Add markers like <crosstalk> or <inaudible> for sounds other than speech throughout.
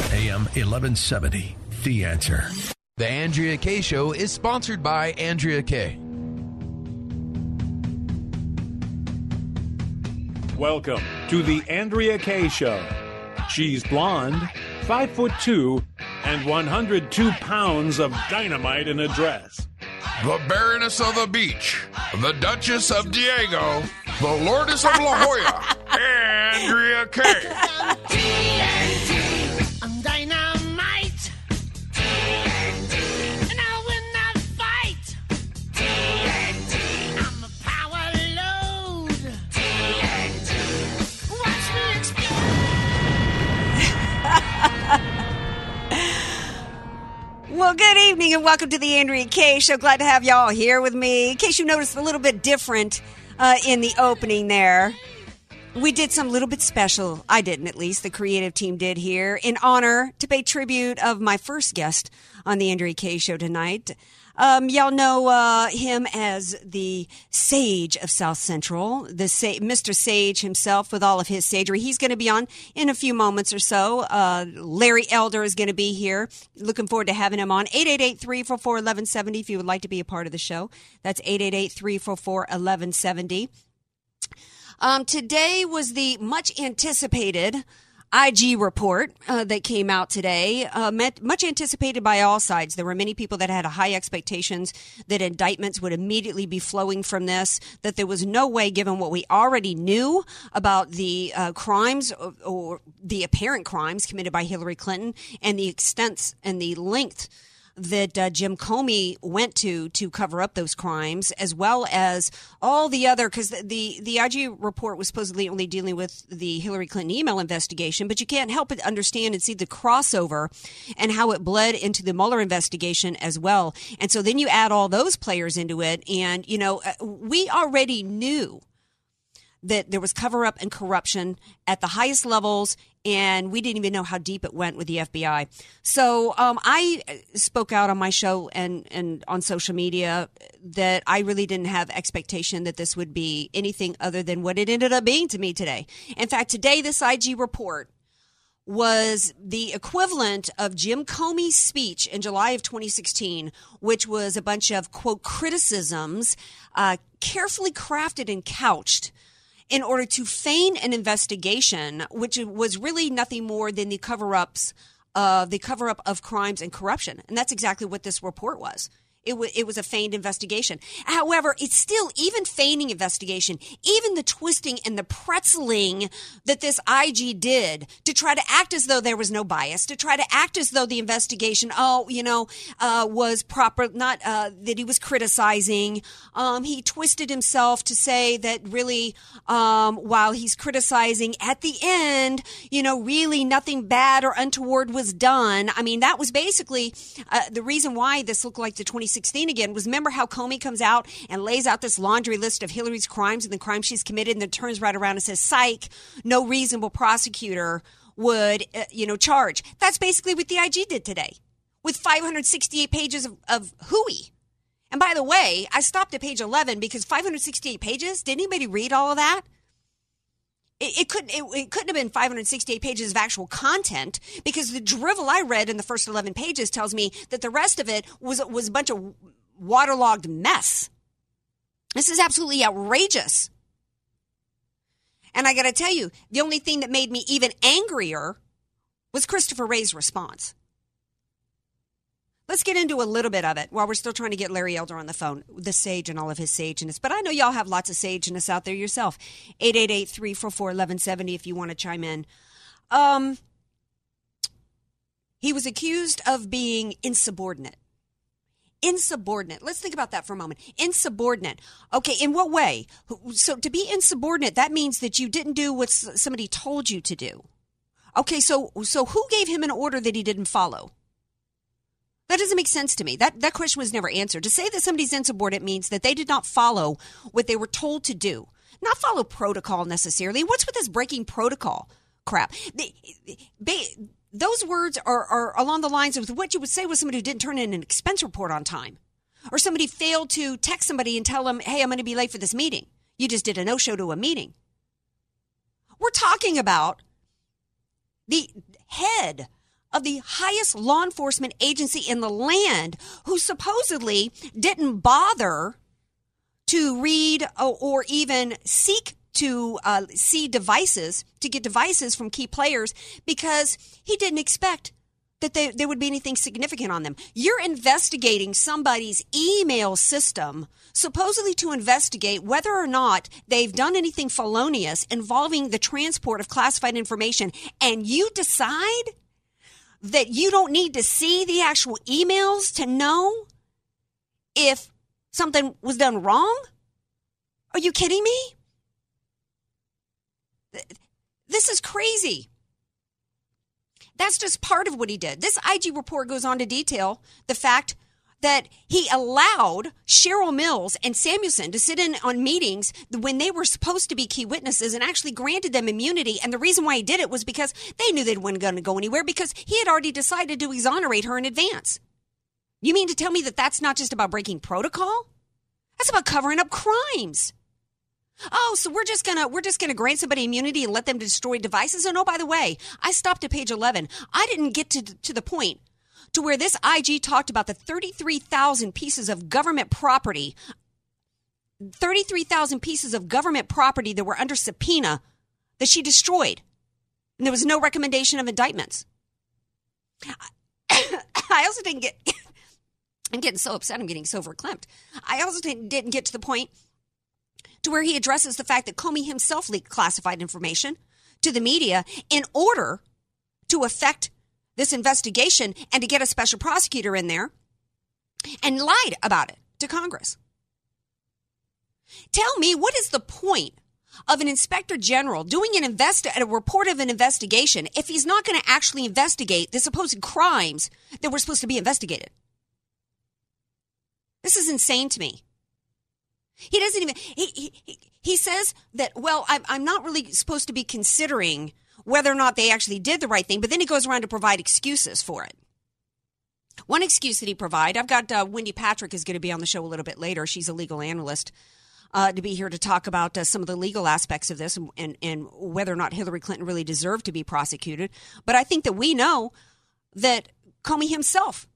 AM 1170, The Answer. The Andrea Kaye Show is sponsored by Andrea Kaye. Welcome to the Andrea Kaye Show. She's blonde, five foot two, and 102 pounds of dynamite in a dress. The Baroness of the Beach, the Duchess of Diego, the Lordess of La Jolla, <laughs> Andrea Kaye. Well, good evening and welcome to the Andrea Kaye Show. Glad to have y'all here with me. In case you noticed a little bit different uh, in the opening there, we did some little bit special. I didn't, at least. The creative team did here in honor to pay tribute of my first guest on the Andrea Kaye Show tonight. Um, y'all know uh, him as the sage of South Central, the sa- Mr. Sage himself with all of his sagery. He's going to be on in a few moments or so. Uh, Larry Elder is going to be here. Looking forward to having him on. 888-344-1170 if you would like to be a part of the show. That's 888-344-1170. Um, today was the much anticipated IG report uh, that came out today, uh, met, much anticipated by all sides. There were many people that had high expectations that indictments would immediately be flowing from this, that there was no way, given what we already knew about the uh, crimes or, or the apparent crimes committed by Hillary Clinton and the extent and the length that uh, Jim Comey went to to cover up those crimes, as well as all the other. Because the, the the IG report was supposedly only dealing with the Hillary Clinton email investigation, but you can't help but understand and see the crossover and how it bled into the Mueller investigation as well. And so then you add all those players into it, and you know uh, we already knew that there was cover up and corruption at the highest levels and we didn't even know how deep it went with the FBI. So um, I spoke out on my show and, and on social media that I really didn't have expectation that this would be anything other than what it ended up being to me today. In fact, today this IG report was the equivalent of Jim Comey's speech in July of 2016, which was a bunch of quote criticisms, uh, carefully crafted and couched in order to feign an investigation, which was really nothing more than the cover ups, uh, the cover up of crimes and corruption. And that's exactly what this report was. It, w- it was a feigned investigation. However, it's still, even feigning investigation, even the twisting and the pretzeling that this IG did to try to act as though there was no bias, to try to act as though the investigation, oh, you know, uh, was proper, not uh, that he was criticizing. Um, he twisted himself to say that really, um, while he's criticizing, at the end, you know, really nothing bad or untoward was done. I mean, that was basically uh, the reason why this looked like the 2016 again was remember how Comey comes out and lays out this laundry list of Hillary's crimes and the crimes she's committed and then turns right around and says, psych, no reasonable prosecutor would, uh, you know, charge. That's basically what the IG did today with 568 pages of, of hooey. And by the way, I stopped at page 11 because 568 pages, did anybody read all of that? It, it couldn't. It, it, couldn't have been 568 pages of actual content because the drivel I read in the first 11 pages tells me that the rest of it was was a bunch of waterlogged mess. This is absolutely outrageous. And I got to tell you, the only thing that made me even angrier was Christopher Wray's response. Let's get into a little bit of it while we're still trying to get Larry Elder on the phone, the sage and all of his sageness. But I know y'all have lots of sageness out there yourself. 888-344-1170 if you want to chime in. Um, he was accused of being insubordinate. Insubordinate. Let's think about that for a moment. Insubordinate. Okay, in what way? So to be insubordinate, that means that you didn't do what somebody told you to do. Okay, so so who gave him an order that he didn't follow? That doesn't make sense to me. That that question was never answered. To say that somebody's insubordinate means that they did not follow what they were told to do, not follow protocol necessarily. What's with this breaking protocol crap? They, they, those words are, are along the lines of what you would say with somebody who didn't turn in an expense report on time, or somebody failed to text somebody and tell them, "Hey, I'm going to be late for this meeting." You just did a no show to a meeting. We're talking about the head of the highest law enforcement agency in the land who supposedly didn't bother to read or, even seek to uh, see devices, to get devices from key players because he didn't expect that they, there would be anything significant on them. You're investigating somebody's email system, supposedly to investigate whether or not they've done anything felonious involving the transport of classified information, and you decide that you don't need to see the actual emails to know if something was done wrong? Are you kidding me? This is crazy. That's just part of what he did. This IG report goes on to detail the fact that he allowed Cheryl Mills and Samuelson to sit in on meetings when they were supposed to be key witnesses and actually granted them immunity. And the reason why he did it was because they knew they weren't going to go anywhere because he had already decided to exonerate her in advance. You mean to tell me that that's not just about breaking protocol? That's about covering up crimes. Oh, so we're just gonna we're just gonna grant somebody immunity and let them destroy devices. And oh, by the way, I stopped at page eleven. I didn't get to to the point to where this IG talked about the thirty three thousand pieces of government property, thirty three thousand pieces of government property that were under subpoena that she destroyed, and there was no recommendation of indictments. <coughs> I also didn't get. <coughs> I'm getting so upset. I'm getting so verklempt. I also didn't, didn't get to the point to where he addresses the fact that Comey himself leaked classified information to the media in order to affect this investigation and to get a special prosecutor in there and lied about it to Congress. Tell me, what is the point of an inspector general doing an invest a report of an investigation if he's not going to actually investigate the supposed crimes that were supposed to be investigated? This is insane to me. He doesn't even, he, he, he says that, well, I'm, I'm not really supposed to be considering whether or not they actually did the right thing, but then he goes around to provide excuses for it. One excuse that he provide, I've got uh, Wendy Patrick is going to be on the show a little bit later. She's a legal analyst. Uh, to be here to talk about uh, some of the legal aspects of this and, and, and whether or not Hillary Clinton really deserved to be prosecuted. But I think that we know that Comey himself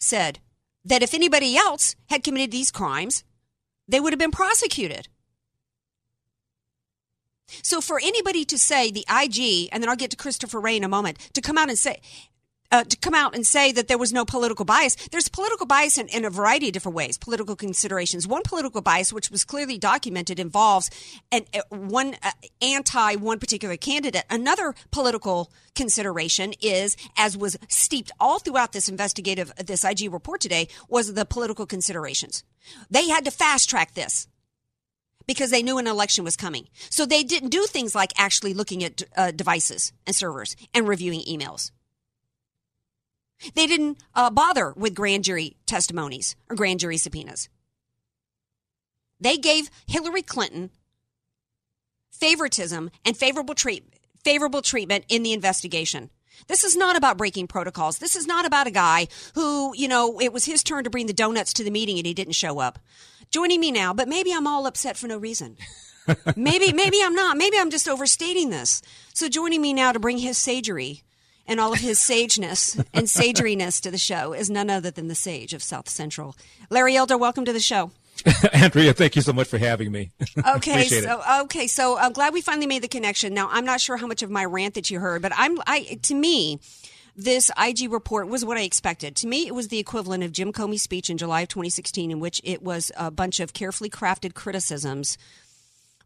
said that if anybody else had committed these crimes, they would have been prosecuted. So for anybody to say the IG, and then I'll get to Christopher Wray in a moment, to come out and say, uh, to come out and say that there was no political bias. There's political bias in, in, a variety of different ways, political considerations. One political bias, which was clearly documented, involves an, uh, one uh, anti one particular candidate. Another political consideration is, as was steeped all throughout this investigative, this IG report today, was the political considerations. They had to fast track this because they knew an election was coming. So they didn't do things like actually looking at uh, devices and servers and reviewing emails. They didn't uh, bother with grand jury testimonies or grand jury subpoenas. They gave Hillary Clinton favoritism and favorable, treat- favorable treatment in the investigation. This is not about breaking protocols. This is not about a guy who, you know, it was his turn to bring the donuts to the meeting and he didn't show up. Joining me now, but maybe I'm all upset for no reason. <laughs> maybe, maybe I'm not. Maybe I'm just overstating this. So joining me now to bring his sagery and all of his <laughs> sageness and sageriness to the show is none other than the sage of South Central. Larry Elder, welcome to the show. <laughs> Andrea, thank you so much for having me. <laughs> Okay, so okay, so I'm glad we finally made the connection. Now, I'm not sure how much of my rant that you heard, but I'm I to me this IG report was what I expected. To me, it was the equivalent of Jim Comey's speech in July of 2016, in which it was a bunch of carefully crafted criticisms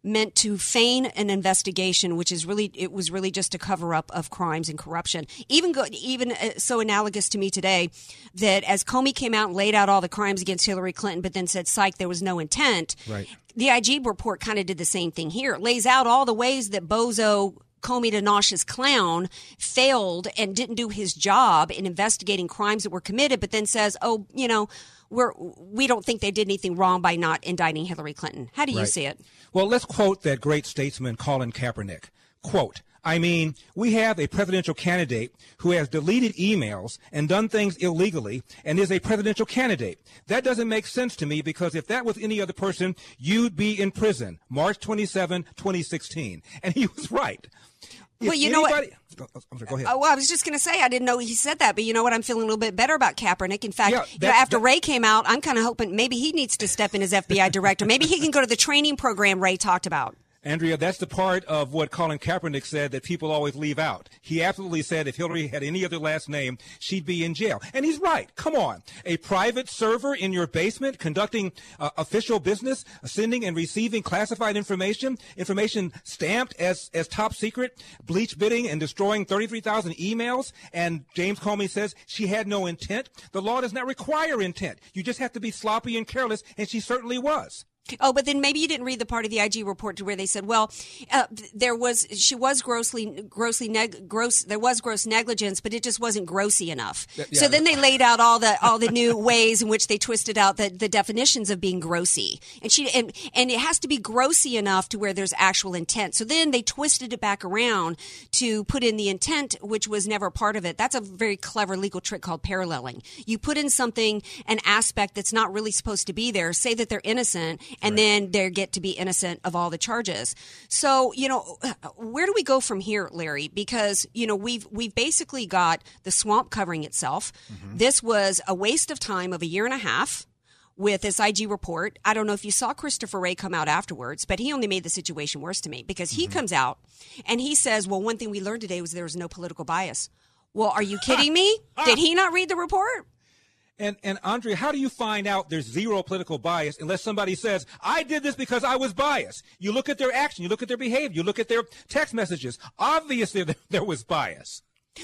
meant to feign an investigation, which is really it was really just a cover up of crimes and corruption. Even go, even uh, so analogous to me today that as Comey came out and laid out all the crimes against Hillary Clinton, but then said, "Psych, there was no intent." Right. The IG report kind of did the same thing here. It lays out all the ways that Bozo Comey to nauseous clown failed and didn't do his job in investigating crimes that were committed, but then says, "Oh, you know, we're we don't think they did anything wrong by not indicting Hillary Clinton." How do you Right. see it? Well, let's quote that great statesman Colin Kaepernick. Quote, I mean, we have a presidential candidate who has deleted emails and done things illegally and is a presidential candidate. That doesn't make sense to me because if that was any other person, you'd be in prison. March 27, 2016. And he <laughs> was right. Well, you know what- anybody- oh, I'm sorry, go ahead. Oh, well, I was just going to say I didn't know he said that, but you know what? I'm feeling a little bit better about Kaepernick. In fact, Yeah, you know, after that- Wray came out, I'm kind of hoping maybe he needs to step in as FBI director. Maybe he can go to the training program Wray talked about. Andrea, that's the part of what Colin Kaepernick said that people always leave out. He absolutely said if Hillary had any other last name, she'd be in jail. And he's right. Come on. A private server in your basement conducting uh, official business, sending and receiving classified information, information stamped as, as top secret, bleach bidding and destroying 33,000 emails. And James Comey says she had no intent. The law does not require intent. You just have to be sloppy and careless, and she certainly was. Oh, but then maybe you didn't read the part of the IG report to where they said, well, uh, there was she was grossly grossly neg- gross there was gross negligence, but it just wasn't grossy enough. Yeah, So yeah. then they laid out all the all the new <laughs> ways in which they twisted out the, the definitions of being grossy, and she and and it has to be grossy enough to where there's actual intent. So then they twisted it back around to put in the intent, which was never part of it. That's a very clever legal trick called paralleling. You put in something an aspect that's not really supposed to be there, say that they're innocent, and then they get to be innocent of all the charges. So, you know, where do we go from here, Larry? Because, you know, we've we've basically got the swamp covering itself. Mm-hmm. This was a waste of time of a year and a half with this IG report. I don't know if you saw Christopher Wray come out afterwards, but he only made the situation worse to me because he mm-hmm. comes out and he says, "Well, one thing we learned today was there was no political bias." Well, are you kidding <laughs> me? Did he not read the report? And and Andrea, how do you find out there's zero political bias unless somebody says, I did this because I was biased? You look at their action, you look at their behavior, you look at their text messages. Obviously <laughs> there, was bias.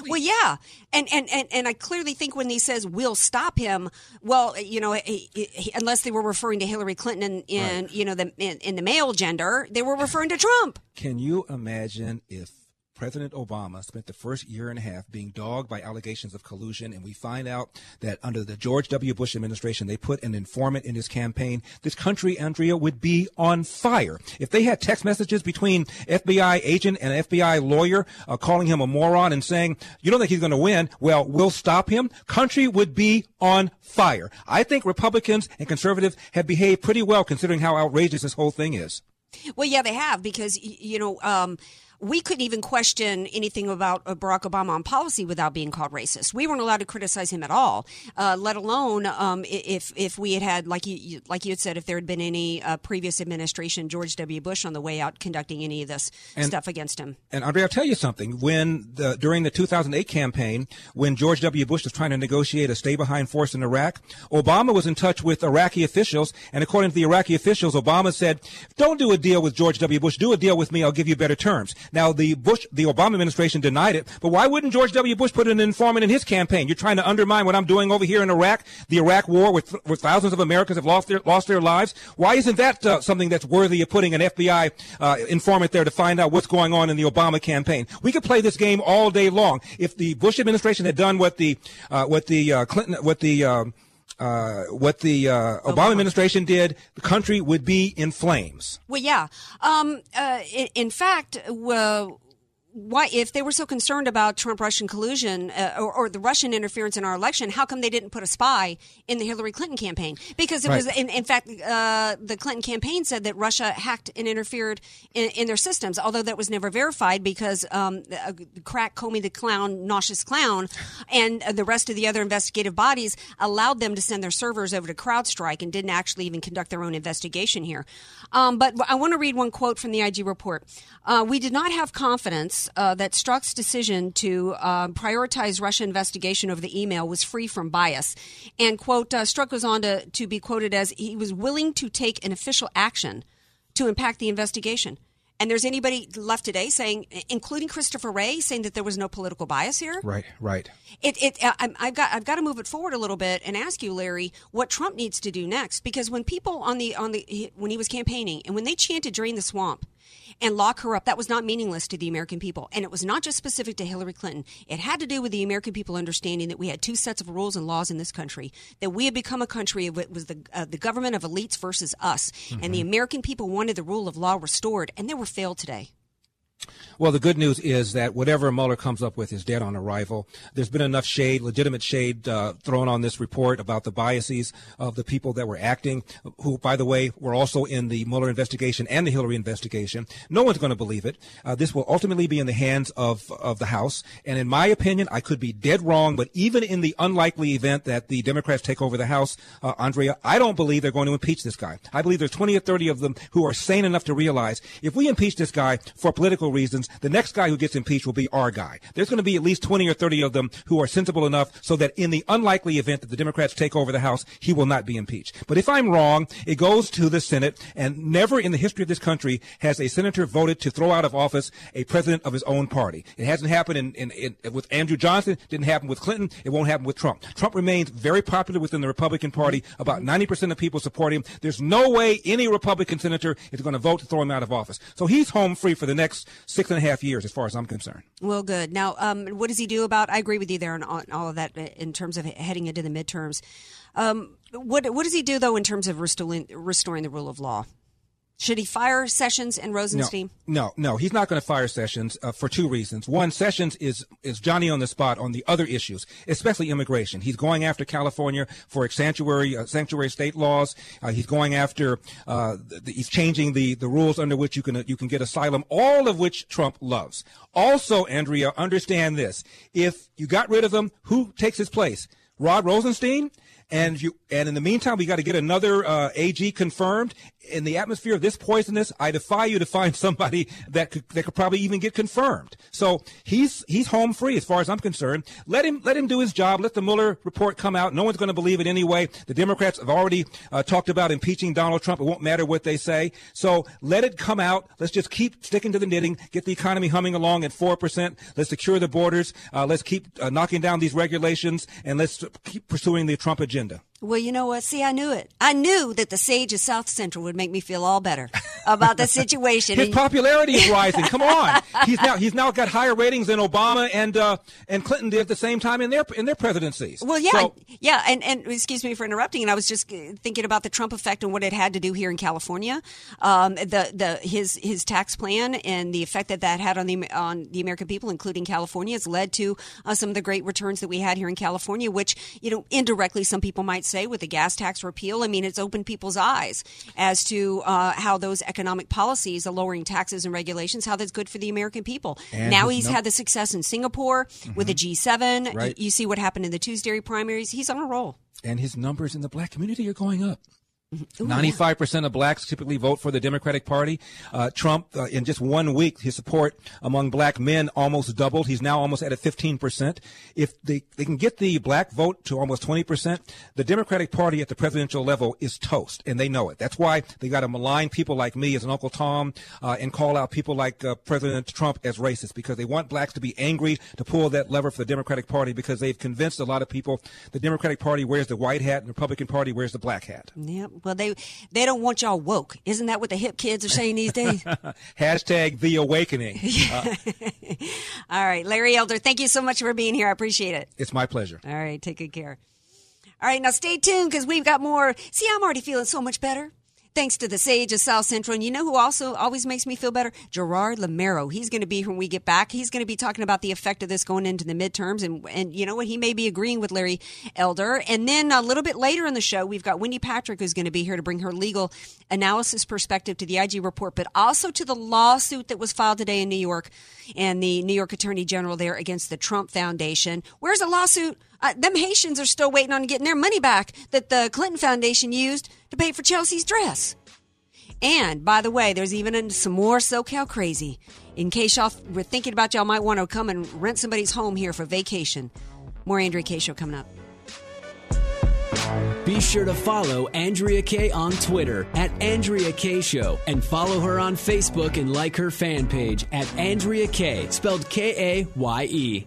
Well, yeah, and, and and and I clearly think when he says we'll stop him, well, you know, he, he, unless they were referring to Hillary Clinton in, in you know the in, in the male gender, they were referring to Trump. Can you imagine if President Obama spent the first year and a half being dogged by allegations of collusion, and we find out that under the George W. Bush administration, they put an informant in his campaign. This country, Andrea, would be on fire. If they had text messages between FBI agent and FBI lawyer uh, calling him a moron and saying, you don't think he's going to win, well, we'll stop him, country would be on fire. I think Republicans and conservatives have behaved pretty well considering how outrageous this whole thing is. Well, yeah, they have because you know um, we couldn't even question anything about uh, Barack Obama on policy without being called racist. We weren't allowed to criticize him at all, uh, let alone um, if if we had had like you- like you had said if there had been any uh, previous administration, George W. Bush on the way out conducting any of this And- stuff against him. And Andre, I'll tell you something. When the, during the 2008 campaign, when George W. Bush was trying to negotiate a stay-behind force in Iraq, Obama was in touch with Iraqi officials, and according to the Iraqi officials, Obama said, "Don't do a deal with George W. Bush. Do a deal with me. I'll give you better terms." Now, the Bush, the Obama administration denied it, but why wouldn't George W. Bush put an informant in his campaign? You're trying to undermine what I'm doing over here in Iraq, the Iraq War, where, thousands of Americans have lost their lost their lives. Why isn't that uh, something that's worthy of putting an FBI uh, informant there to find out what's going on in the Obama campaign? We could play this game all day long. If the Bush administration had done what the uh, what the uh, Clinton what the um, uh, what the uh, Obama administration did, the country would be in flames. Well, yeah. Um, uh, in, in fact, well, why, if they were so concerned about Trump Russian collusion uh, or, or the Russian interference in our election, how come they didn't put a spy in the Hillary Clinton campaign? Because it was, in, in fact, uh, the Clinton campaign said that Russia hacked and interfered in, in their systems, although that was never verified because um, uh, Crack Comey the Clown, Nauseous Clown, and the rest of the other investigative bodies allowed them to send their servers over to CrowdStrike and didn't actually even conduct their own investigation here. Um, but I want to read one quote from the IG report. Uh, we did not have confidence uh, that Strzok's decision to uh, prioritize Russia investigation over the email was free from bias. And quote, uh, Strzok goes on to, to be quoted as he was willing to take an official action to impact the investigation. And there's anybody left today saying, including Christopher Wray, saying that there was no political bias here. Right, right. It, it, I- I'm- I've got, I've got to move it forward a little bit and ask you, Larry, what Trump needs to do next. Because when people on the, on the, when he was campaigning and when they chanted "Drain the Swamp," and lock her up. That was not meaningless to the American people. And it was not just specific to Hillary Clinton. It had to do with the American people understanding that we had two sets of rules and laws in this country, that we had become a country of it was the, uh, the government of elites versus us. And the American people wanted the rule of law restored, and they were failed today. Well, the good news is that whatever Mueller comes up with is dead on arrival. There's been enough shade, legitimate shade, uh, thrown on this report about the biases of the people that were acting, who, by the way, were also in the Mueller investigation and the Hillary investigation. No one's going to believe it. Uh, this will ultimately be in the hands of, of the House. And in my opinion, I could be dead wrong, but even in the unlikely event that the Democrats take over the House, uh, Andrea, I don't believe they're going to impeach this guy. I believe there's 20 or 30 of them who are sane enough to realize if we impeach this guy for political reasons, the next guy who gets impeached will be our guy. There's going to be at least 20 or 30 of them who are sensible enough so that in the unlikely event that the Democrats take over the House, he will not be impeached. But if I'm wrong, it goes to the Senate, and never in the history of this country has a senator voted to throw out of office a president of his own party. It hasn't happened in, in, in with Andrew Johnson, didn't happen with Clinton, it won't happen with Trump. Trump remains very popular within the Republican Party. About 90% of people support him. There's no way any Republican senator is going to vote to throw him out of office. So he's home free for the next six and a half years, as far as I'm concerned. Well, good. Now, um, what does he do about? I agree with you there on, on all of that uh, in terms of heading into the midterms. Um, what what does he do though in terms of restoring restoring the rule of law? Should he fire Sessions and Rosenstein? No, no, no. He's not going to fire Sessions uh, for two reasons. One, Sessions is is Johnny on the spot on the other issues, especially immigration. He's going after California for sanctuary uh, sanctuary state laws. Uh, he's going after. Uh, the, he's changing the the rules under which you can you can get asylum. All of which Trump loves. Also, Andrea, understand this: if you got rid of him, who takes his place? Rod Rosenstein. And you, and in the meantime, we got to get another uh, AG confirmed. In the atmosphere of this poisonous, I defy you to find somebody that could that could probably even get confirmed. So he's he's home free as far as I'm concerned. Let him let him do his job. Let the Mueller report come out. No one's going to believe it anyway. The Democrats have already uh, talked about impeaching Donald Trump. It won't matter what they say. So let it come out. Let's just keep sticking to the knitting. Get the economy humming along at four percent. Let's secure the borders. Uh, let's keep uh, knocking down these regulations, and let's keep pursuing the Trump agenda. Well, you know what? See, I knew it. I knew that the sage of South Central would make me feel all better about the situation. <laughs> His And- popularity is rising. Come on, <laughs> he's now he's now got higher ratings than Obama and uh, and Clinton did at the same time in their in their presidencies. Well, yeah, So- yeah, and and excuse me for interrupting. And I was just uh, thinking about the Trump effect and what it had to do here in California, um, the the his his tax plan and the effect that that had on the on the American people, including California, has led to uh, some of the great returns that we had here in California. Which you know, indirectly, some people might say with the gas tax repeal. I mean, it's opened people's eyes as to uh, how those economic policies, the lowering taxes and regulations, how that's good for the American people. And now he's num- had the success in Singapore with the G7. Mm-hmm. Right. You see what happened in the Tuesday primaries. He's on a roll. and his numbers in the black community are going up. Ooh, Ninety-five percent of blacks typically vote for the Democratic Party. Uh, Trump, uh, in just one week, his support among black men almost doubled. He's now almost at a fifteen percent. If they they can get the black vote to almost twenty percent, the Democratic Party at the presidential level is toast, and they know it. That's why they got to malign people like me as an Uncle Tom uh, and call out people like uh, President Trump as racist because they want blacks to be angry to pull that lever for the Democratic Party because they've convinced a lot of people the Democratic Party wears the white hat and the Republican Party wears the black hat. Yeah. Well, they they don't want y'all woke. Isn't that what the hip kids are saying these days? <laughs> Hashtag the awakening. <laughs> Uh, <laughs> All right, Larry Elder, thank you so much for being here. I appreciate it. it's my pleasure. All right, take good care. All right, now stay tuned because we've got more. See, I'm already feeling so much better. Thanks to the Sage of South Central. And you know who also always makes me feel better? Gerard Lameiro. He's going to be here when we get back. He's going to be talking about the effect of this going into the midterms. And, and you know what? He may be agreeing with Larry Elder. And then a little bit later in the show, we've got Wendy Patrick who's going to be here to bring her legal analysis perspective to the IG report, but also to the lawsuit that was filed today in New York and the New York Attorney General there against the Trump Foundation. Where's the lawsuit? Uh, them Haitians are still waiting on getting their money back that the Clinton Foundation used to pay for Chelsea's dress. And by the way, there's even some more SoCal crazy. In case y'all were thinking about y'all might want to come and rent somebody's home here for vacation. More Andrea Kaye show coming up. Be sure to follow Andrea Kaye on Twitter at Andrea Kaye Show and follow her on Facebook and like her fan page at Andrea Kaye, spelled K A Y E.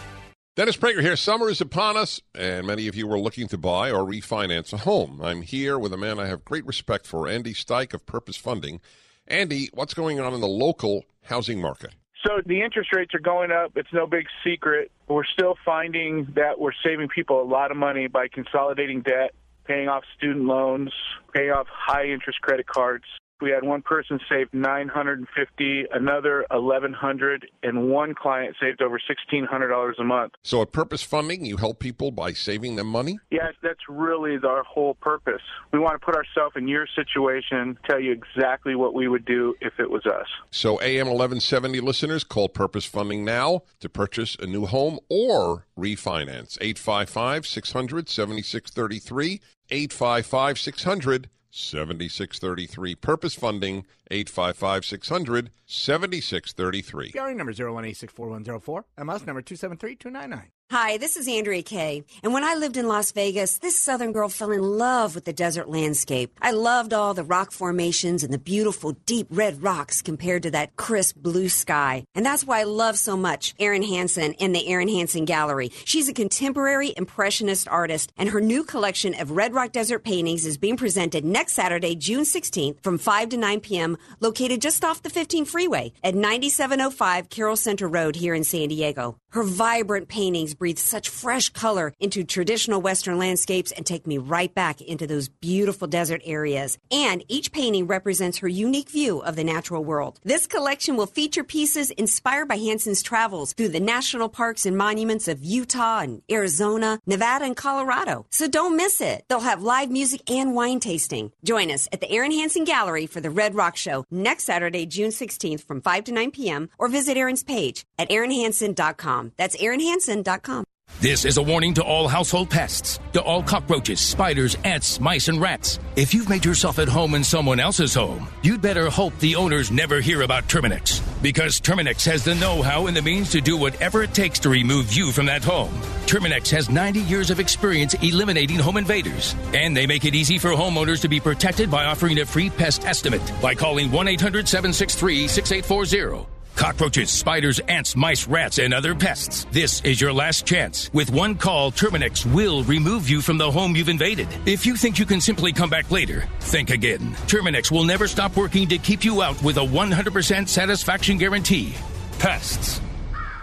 Dennis Prager here. Summer is upon us, and many of you are looking to buy or refinance a home. I'm here with a man I have great respect for, Andy Steich of Purpose Funding. Andy, what's going on in the local housing market? So the interest rates are going up. It's no big secret. We're still finding that we're saving people a lot of money by consolidating debt, paying off student loans, paying off high interest credit cards. We had one person save 950, another 1100, and one client saved over $1600 a month. So, at Purpose Funding, you help people by saving them money? Yes, that's really our whole purpose. We want to put ourselves in your situation, tell you exactly what we would do if it was us. So, AM 1170 listeners, call Purpose Funding now to purchase a new home or refinance. 855 600 7633. 855 600 7633. Purpose Funding, 855 600 7633. PRA number 018641004. MS number 273299. Hi, this is Andrea Kaye. And when I lived in Las Vegas, this Southern girl fell in love with the desert landscape. I loved all the rock formations and the beautiful deep red rocks compared to that crisp blue sky. And that's why I love so much Erin Hanson in the Erin Hanson Gallery. She's a contemporary impressionist artist, and her new collection of Red Rock Desert paintings is being presented next Saturday, June 16th from 5 to 9 p.m., located just off the 15 freeway at 9705 Carroll Center Road here in San Diego. Her vibrant paintings breathe such fresh color into traditional Western landscapes and take me right back into those beautiful desert areas. And each painting represents her unique view of the natural world. This collection will feature pieces inspired by Hanson's travels through the national parks and monuments of Utah and Arizona, Nevada, and Colorado. So don't miss it. They'll have live music and wine tasting. Join us at the Erin Hanson Gallery for the Red Rock Show next Saturday, June 16th from 5 to 9 p.m. or visit Erin's page at erinhanson.com. That's erinhanson.com. This is a warning to all household pests, to all cockroaches, spiders, ants, mice, and rats. If you've made yourself at home in someone else's home, you'd better hope the owners never hear about Terminix. Because Terminix has the know how and the means to do whatever it takes to remove you from that home. Terminix has 90 years of experience eliminating home invaders. And they make it easy for homeowners to be protected by offering a free pest estimate by calling 1 800 763 6840. Cockroaches, spiders, ants, mice, rats, and other pests. This is your last chance. With one call, Terminix will remove you from the home you've invaded. If you think you can simply come back later, think again. Terminix will never stop working to keep you out with a 100% satisfaction guarantee. Pests.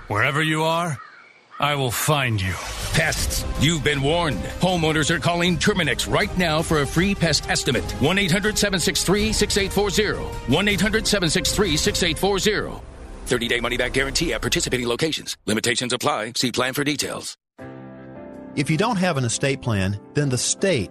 Wherever you are, I will find you. Pests, you've been warned. Homeowners are calling Terminix right now for a free pest estimate. 1 800 763 6840. 1 800 763 6840. 30 day money back guarantee at participating locations. Limitations apply. See plan for details. If you don't have an estate plan, then the state,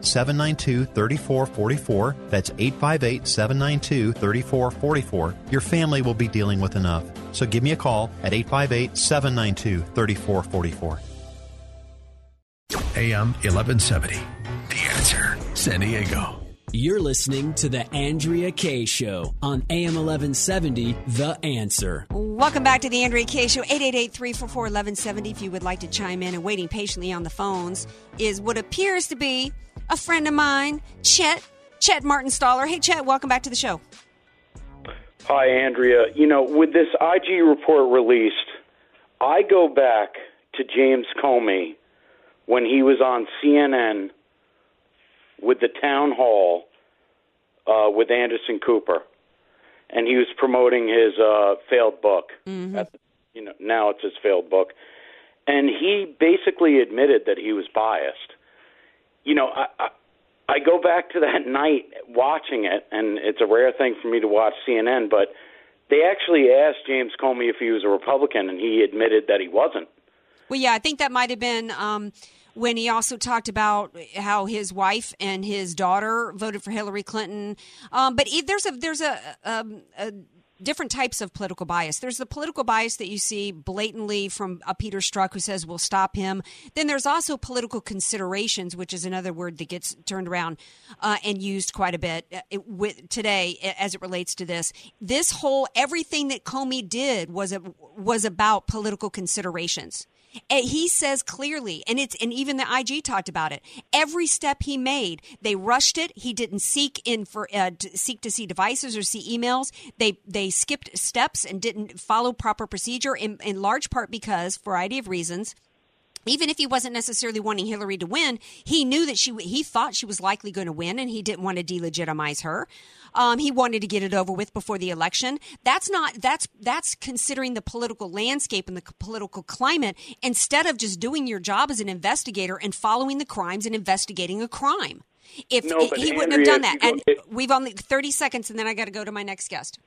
792 3444. That's 858 792 3444. Your family will be dealing with enough. So give me a call at 858 792 3444. AM 1170. The answer. San Diego. You're listening to the Andrea Kaye Show on AM 1170 The Answer. Welcome back to the Andrea Kaye Show. 888-344-1170 if you would like to chime in. And waiting patiently on the phones is what appears to be a friend of mine, Chet, Chet Martin Staller. Hey, Chet, welcome back to the show. Hi, Andrea. You know, with this IG report released, I go back to James Comey when he was on CNN with the town hall uh, with Anderson Cooper, and he was promoting his uh, failed book. At the, you know, now it's his failed book, and he basically admitted that he was biased. You know, I, I I go back to that <laughs> night watching it, and it's a rare thing for me to watch CNN, but they actually asked James Comey if he was a Republican, and he admitted that he wasn't. Well, yeah, I think that might have been um, when he also talked about how his wife and his daughter voted for Hillary Clinton. Um, but there's a there's a, um, a different types of political bias. There's the political bias that you see blatantly from a Peter Strzok who says we'll stop him. Then there's also political considerations, which is another word that gets turned around uh, and used quite a bit uh, it, with, today as it relates to this. This whole everything that Comey did was a, was about political considerations. And he says clearly, and it's and even the IG talked about it. Every step he made, they rushed it. He didn't seek in for uh, to seek to see devices or see emails. They they skipped steps and didn't follow proper procedure. In, in large part because variety of reasons even if he wasn't necessarily wanting Hillary to win, he knew that she he thought she was likely going to win, and he didn't want to delegitimize her. Um, he wanted to get it over with before the election. That's not that's that's considering the political landscape and the political climate instead of just doing your job as an investigator and following the crimes and investigating a crime. If No, he wouldn't have done that, and go- we've only thirty seconds, and then I got to go to my next guest.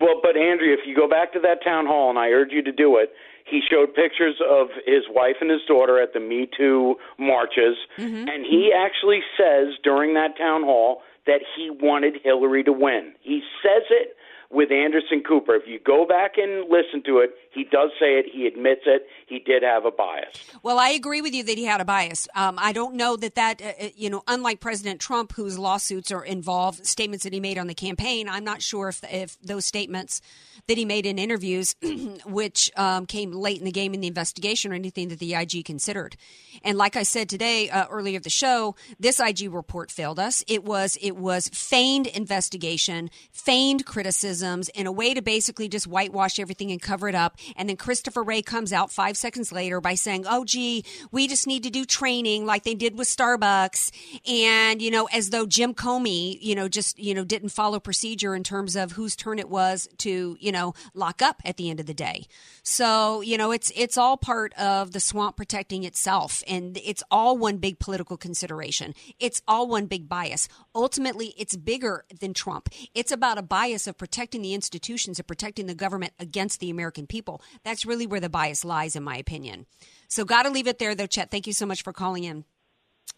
Well, but Andrea, if you go back to that town hall, and I urge you to do it, he showed pictures of his wife and his daughter at the Me Too marches, mm-hmm. and he actually says during that town hall that he wanted Hillary to win. He says it with Anderson Cooper. If you go back and listen to it, he does say it. He admits it. He did have a bias. Well, I agree with you that he had a bias. Um, I don't know that that, uh, uh, you know, unlike President Trump, whose lawsuits are involved, statements that he made on the campaign, I'm not sure if, if those statements that he made in interviews, <clears throat> which um, came late in the game in the investigation or anything that the IG considered. And like I said today, uh, earlier the show, this IG report failed us. It was, it was feigned investigation, feigned criticisms in a way to basically just whitewash everything and cover it up. And then Christopher Wray comes out five seconds later by saying, oh, gee, we just need to do training like they did with Starbucks. And, you know, as though Jim Comey, you know, just, you know, didn't follow procedure in terms of whose turn it was to, you know, lock up at the end of the day. So, you know, it's, it's all part of the swamp protecting itself. And it's all one big political consideration. It's all one big bias. Ultimately, it's bigger than Trump. It's about a bias of protecting the institutions and protecting the government against the American people. That's really where the bias lies, in my opinion. So, got to leave it there, though, Chet. Thank you so much for calling in.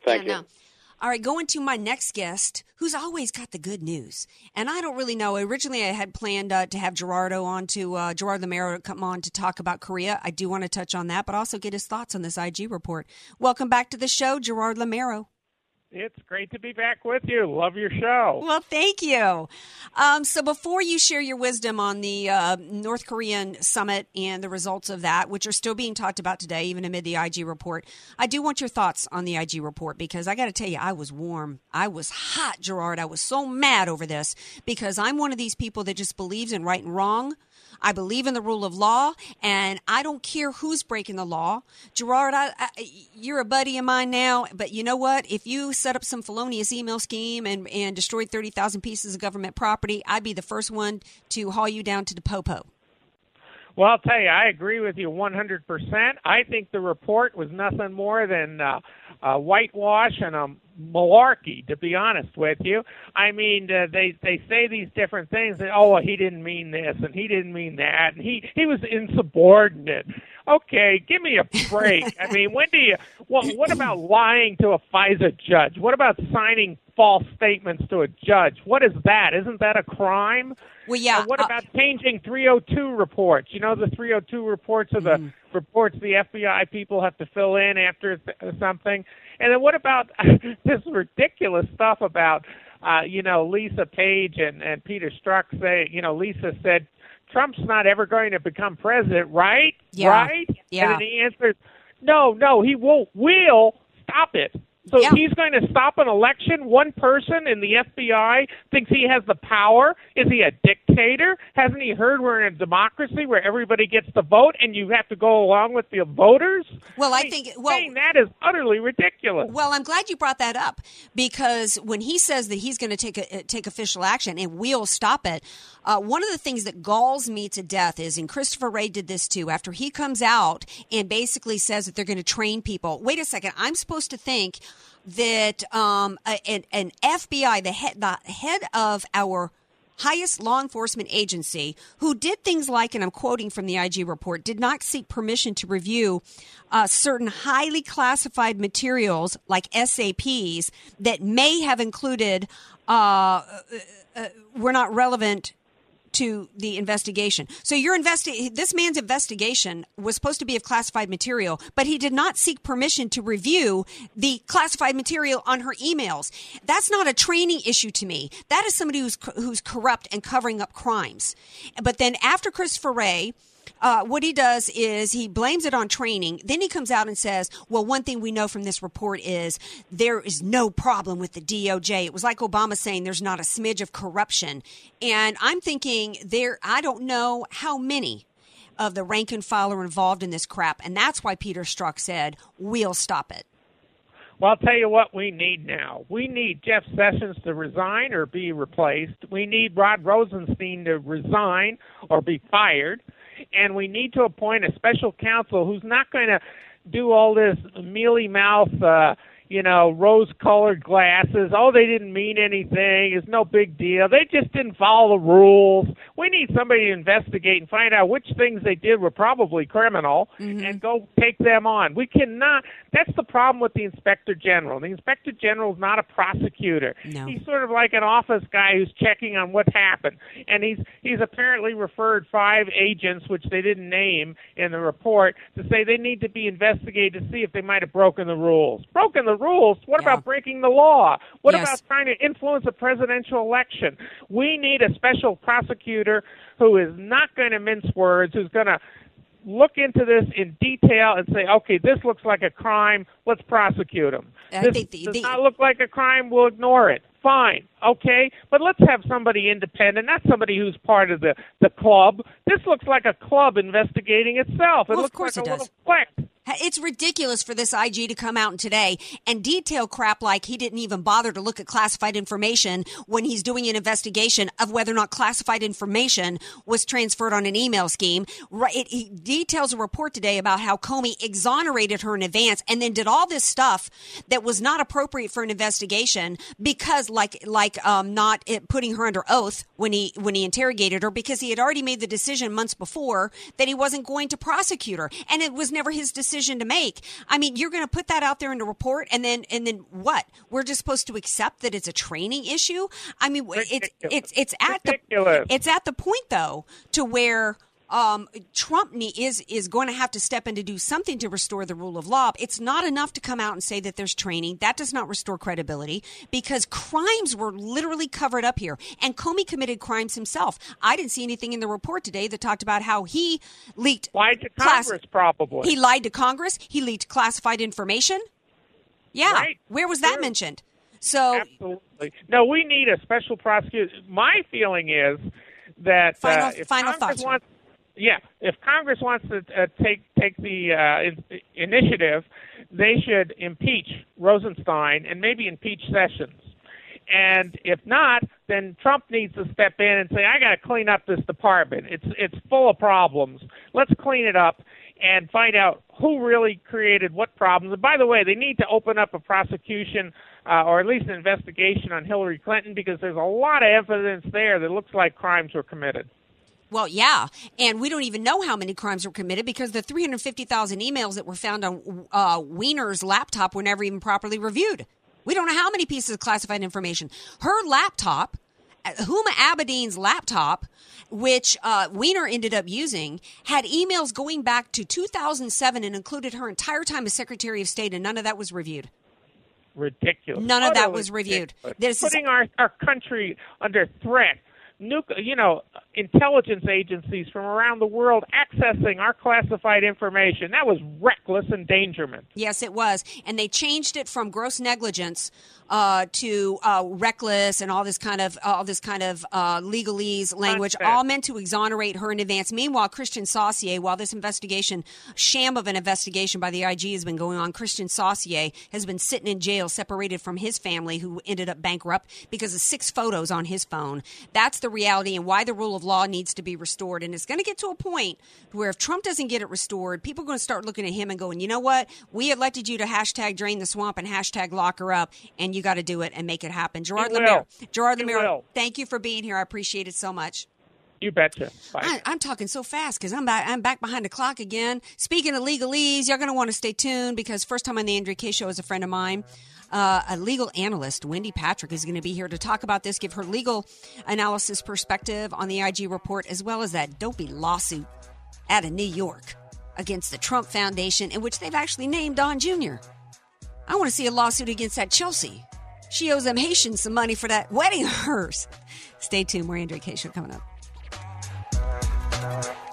Thank And, you. all right, going to my next guest, who's always got the good news. And I don't really know. Originally, I had planned uh, to have Gerardo on to uh, Gerard Lameiro come on to talk about Korea. I do want to touch on that, but also get his thoughts on this IG report. Welcome back to the show, Gerard Lameiro. It's great to be back with you. Love your show. Well, thank you. Um, so, before you share your wisdom on the uh, North Korean summit and the results of that, which are still being talked about today, even amid the IG report, I do want your thoughts on the IG report because I got to tell you, I was warm. I was hot, Gerard. I was so mad over this because I'm one of these people that just believes in right and wrong. I believe in the rule of law, and I don't care who's breaking the law. Gerard, I, I, you're a buddy of mine now, but you know what? If you set up some felonious email scheme and, and destroyed 30,000 pieces of government property, I'd be the first one to haul you down to the popo. Well, I'll tell you, I agree with you 100%. I think the report was nothing more than uh, a whitewash and a malarkey, to be honest with you. I mean, uh, they they say these different things. That, oh, well, he didn't mean this, and he didn't mean that, and he he was insubordinate. Okay, give me a break. I mean, when do you? What what about lying to a FISA judge? What about signing false statements to a judge? What is that? Isn't that a crime? Well, yeah. And what uh, about changing 302 reports? You know, the 302 reports are the reports the FBI people have to fill in after th- something. And then what about <laughs> this ridiculous stuff about uh, you know, Lisa Page and and Peter Strzok say, you know, Lisa said Trump's not ever going to become president, right? Yeah. Right? Yeah. And then he answered, no, no, he won't. Will stop it. So he's going to stop an election. One person in the FBI thinks he has the power. Is he a dictator? Hasn't he heard we're in a democracy where everybody gets to vote and you have to go along with the voters? Well, I think well, saying that is utterly ridiculous. Well, I'm glad you brought that up because when he says that he's going to take a, take official action and we'll stop it, uh, one of the things that galls me to death is, and Christopher Wray did this too. After he comes out and basically says that they're going to train people. Wait a second, I'm supposed to think that um, an, an FBI, the head, the head of our highest law enforcement agency who did things like, and I'm quoting from the IG report, did not seek permission to review uh, certain highly classified materials like SAPs that may have included, uh, uh, uh, were not relevant to the investigation. So your investi- this man's investigation was supposed to be of classified material, but he did not seek permission to review the classified material on her emails. That's not a training issue to me. That is somebody who's who's corrupt and covering up crimes. But then after Christopher Wray uh, what he does is he blames it on training. Then he comes out and says, "Well, one thing we know from this report is there is no problem with the DOJ." It was like Obama saying there's not a smidge of corruption, and I'm thinking there. I don't know how many of the rank and file are involved in this crap, and that's why Peter Strzok said, "We'll stop it." Well, I'll tell you what we need now. We need Jeff Sessions to resign or be replaced. We need Rod Rosenstein to resign or be fired. And we need to appoint a special counsel who's not going to do all this mealy mouth, uh, you know, rose colored glasses. Oh, they didn't mean anything. It's no big deal. They just didn't follow the rules. We need somebody to investigate and find out which things they did were probably criminal mm-hmm. and go take them on. We cannot. That's the problem with the inspector general. The inspector general is not a prosecutor. No. He's sort of like an office guy who's checking on what happened. And he's he's apparently referred five agents, which they didn't name in the report, to say they need to be investigated to see if they might have broken the rules. Broken the rules? What about breaking the law? What Yes. about trying to influence a presidential election? We need a special prosecutor who is not going to mince words, who's going to look into this in detail and say, okay, this looks like a crime. Let's prosecute him. I this the- does the- not look like a crime. We'll ignore it. Fine, okay, but let's have somebody independent, not somebody who's part of the the club. This looks like a club investigating itself. It Well, of looks course like it a does. little clique. It's ridiculous for this IG to come out today and detail crap like he didn't even bother to look at classified information when he's doing an investigation of whether or not classified information was transferred on an email scheme. It, he details a report today about how Comey exonerated her in advance and then did all this stuff that was not appropriate for an investigation because, like, like um, not putting her under oath when he when he interrogated her because he had already made the decision months before that he wasn't going to prosecute her, and it was never his decision to make. I mean, you're going to put that out there in a report, and then and then what? We're just supposed to accept that it's a training issue. I mean, it's it's it's at Ridiculous. the it's at the point though to where um, Trump is is going to have to step in to do something to restore the rule of law. It's not enough to come out and say that there's training. That does not restore credibility because crimes were literally covered up here, and Comey committed crimes himself. I didn't see anything in the report today that talked about how he leaked lied to class- Congress, probably. He lied to Congress. He leaked classified information. Yeah, Right. where was that True. mentioned? So Absolutely. No, we need a special prosecutor. My feeling is that Final- uh, if final Congress thoughts, wants, yeah, if Congress wants to uh, take take the uh, in- initiative, they should impeach Rosenstein and maybe impeach Sessions. And if not, then Trump needs to step in and say, "I got to clean up this department. It's it's full of problems. Let's clean it up and find out who really created what problems." And by the way, they need to open up a prosecution uh, or at least an investigation on Hillary Clinton because there's a lot of evidence there that looks like crimes were committed. Well, yeah, and we don't even know how many crimes were committed because the 350,000 emails that were found on uh, Weiner's laptop were never even properly reviewed. We don't know how many pieces of classified information. Her laptop, uh, Huma Abedin's laptop, which uh, Wiener ended up using, had emails going back to 2007 and included her entire time as Secretary of State, and none of that was reviewed. ridiculous. None of that was reviewed. This is- putting our our country under threat. Nuc- you know, intelligence agencies from around the world accessing our classified information. That was reckless endangerment. Yes, it was, and they changed it from gross negligence uh, to uh, reckless and all this kind of all this kind of uh, legalese language, all meant to exonerate her in advance. Meanwhile, Kristian Saucier, while this investigation, sham of an investigation by the IG has been going on, Kristian Saucier has been sitting in jail, separated from his family, who ended up bankrupt because of six photos on his phone. That's the reality, and why the rule of law needs to be restored. And it's going to get to a point where if Trump doesn't get it restored, people are going to start looking at him and going, you know what? We elected you to hashtag drain the swamp and hashtag lock her up, and you got to do it and make it happen. Gerard Lameiro. Gerard Lameiro, thank you for being here. I appreciate it so much. You betcha. Bye. I, I'm talking so fast because I'm back, I'm back behind the clock again. Speaking of legalese, you're going to want to stay tuned because first time on the Andrea Kaye Show is a friend of mine. Uh, a legal analyst, Wendy Patrick, is going to be here to talk about this, give her legal analysis perspective on the IG report, as well as that dopey lawsuit out of New York against the Trump Foundation, in which they've actually named Don Jr. I want to see a lawsuit against that Chelsea. She owes them Haitians some money for that wedding of hers. Stay tuned. More Andrea Kaye Show coming up.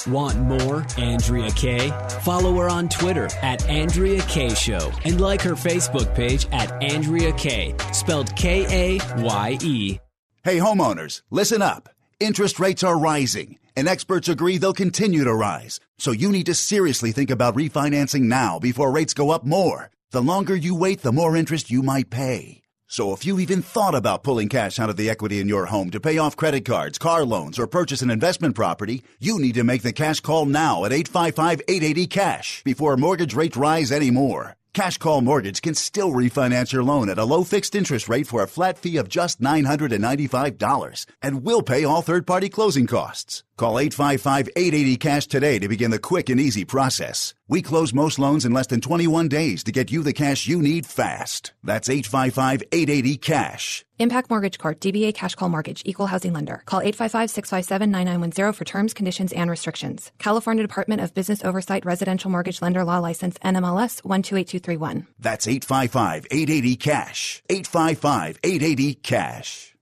Want more Andrea Kaye? Follow her on Twitter at Andrea Kaye Show and like her Facebook page at Andrea Kaye, spelled K A Y E. Hey, homeowners, listen up. Interest rates are rising, and experts agree they'll continue to rise. So you need to seriously think about refinancing now before rates go up more. The longer you wait, the more interest you might pay. So if you even thought about pulling cash out of the equity in your home to pay off credit cards, car loans, or purchase an investment property, you need to make the cash call now at 855-880-CASH before mortgage rates rise anymore. Cash Call Mortgage can still refinance your loan at a low fixed interest rate for a flat fee of just $995 and will pay all third party closing costs. Call 855 880 Cash today to begin the quick and easy process. We close most loans in less than 21 days to get you the cash you need fast. That's 855 880 Cash. Impact Mortgage Corp. DBA Cash Call Mortgage. Equal Housing Lender. Call 855-657-9910 for terms, conditions, and restrictions. California Department of Business Oversight Residential Mortgage Lender Law License NMLS 128231. That's 855 880 Cash. 855 880 Cash.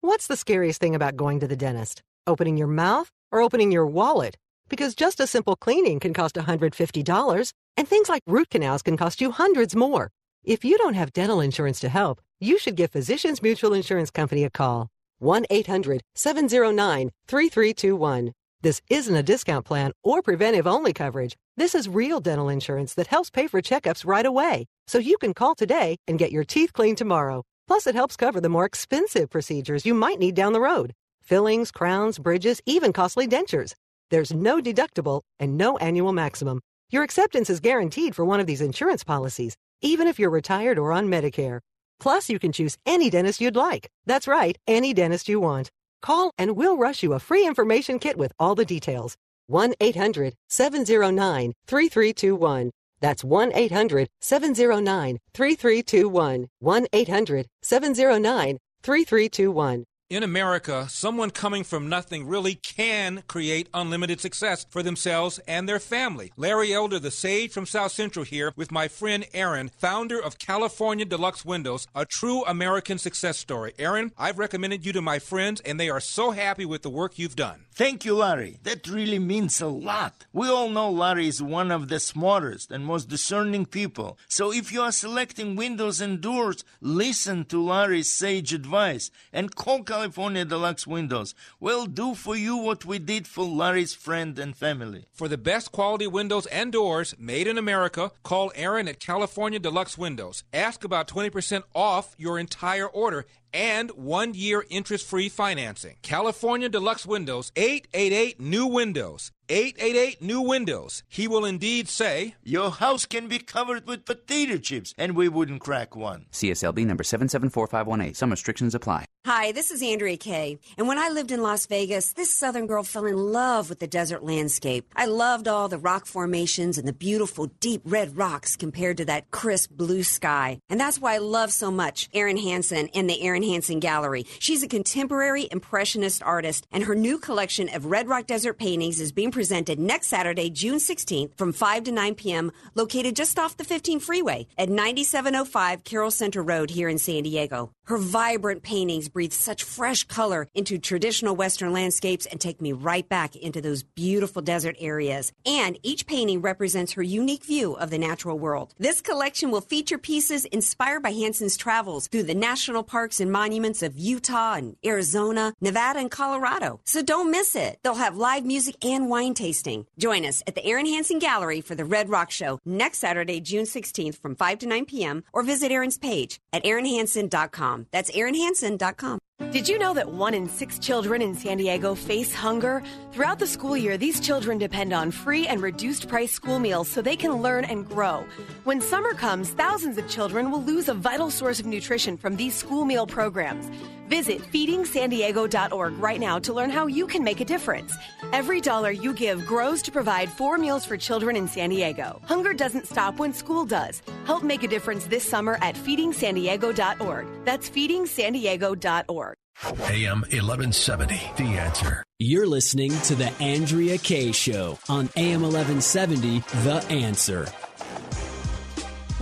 What's the scariest thing about going to the dentist? Opening your mouth or opening your wallet? Because just a simple cleaning can cost $150, and things like root canals can cost you hundreds more. If you don't have dental insurance to help, you should give Physicians Mutual Insurance Company a call. 1 800 709 3321. This isn't a discount plan or preventive only coverage. This is real dental insurance that helps pay for checkups right away. So you can call today and get your teeth cleaned tomorrow. Plus, it helps cover the more expensive procedures you might need down the road fillings, crowns, bridges, even costly dentures. There's no deductible and no annual maximum. Your acceptance is guaranteed for one of these insurance policies, even if you're retired or on Medicare. Plus, you can choose any dentist you'd like. That's right, any dentist you want. Call and we'll rush you a free information kit with all the details. 1 800 709 3321. That's 1 800 709 3321. 1 800 709 3321. In America, someone coming from nothing really can create unlimited success for themselves and their family. Larry Elder, the sage from South Central, here with my friend Aaron, founder of California Deluxe Windows, a true American success story. Aaron, I've recommended you to my friends, and they are so happy with the work you've done. Thank you, Larry. That really means a lot. We all know Larry is one of the smartest and most discerning people. So if you are selecting windows and doors, listen to Larry's sage advice and call California Deluxe Windows. We'll do for you what we did for Larry's friend and family. For the best quality windows and doors made in America, call Aaron at California Deluxe Windows. Ask about 20% off your entire order and one year interest free financing. California Deluxe Windows, 888 New Windows. 888 New Windows. He will indeed say, Your house can be covered with potato chips, and we wouldn't crack one. CSLB number 774518. Some restrictions apply. Hi, this is Andrea Kaye. And when I lived in Las Vegas, this southern girl fell in love with the desert landscape. I loved all the rock formations and the beautiful deep red rocks compared to that crisp blue sky. And that's why I love so much Erin Hanson and the Erin Hanson Gallery. She's a contemporary impressionist artist, and her new collection of Red Rock Desert paintings is being presented next Saturday, June 16th from 5 to 9 p.m., located just off the 15 freeway at 9705 Carroll Center Road here in San Diego. Her vibrant paintings breathe such fresh color into traditional Western landscapes and take me right back into those beautiful desert areas. And each painting represents her unique view of the natural world. This collection will feature pieces inspired by Hanson's travels through the national parks and monuments of Utah and Arizona, Nevada, and Colorado. So don't miss it. They'll have live music and wine tasting. Join us at the Erin Hanson Gallery for the Red Rock Show next Saturday, June 16th from 5 to 9 p.m. or visit Erin's page at erinhanson.com. That's erinhanson.com. Did you know that one in six children in San Diego face hunger? Throughout the school year, these children depend on free and reduced price school meals so they can learn and grow. When summer comes, thousands of children will lose a vital source of nutrition from these school meal programs. Visit feedingsandiego.org right now to learn how you can make a difference. Every dollar you give grows to provide four meals for children in San Diego. Hunger doesn't stop when school does. Help make a difference this summer at feedingsandiego.org. That's feedingsandiego.org. AM 1170, The Answer. You're listening to The Andrea Kaye Show on AM 1170, The Answer.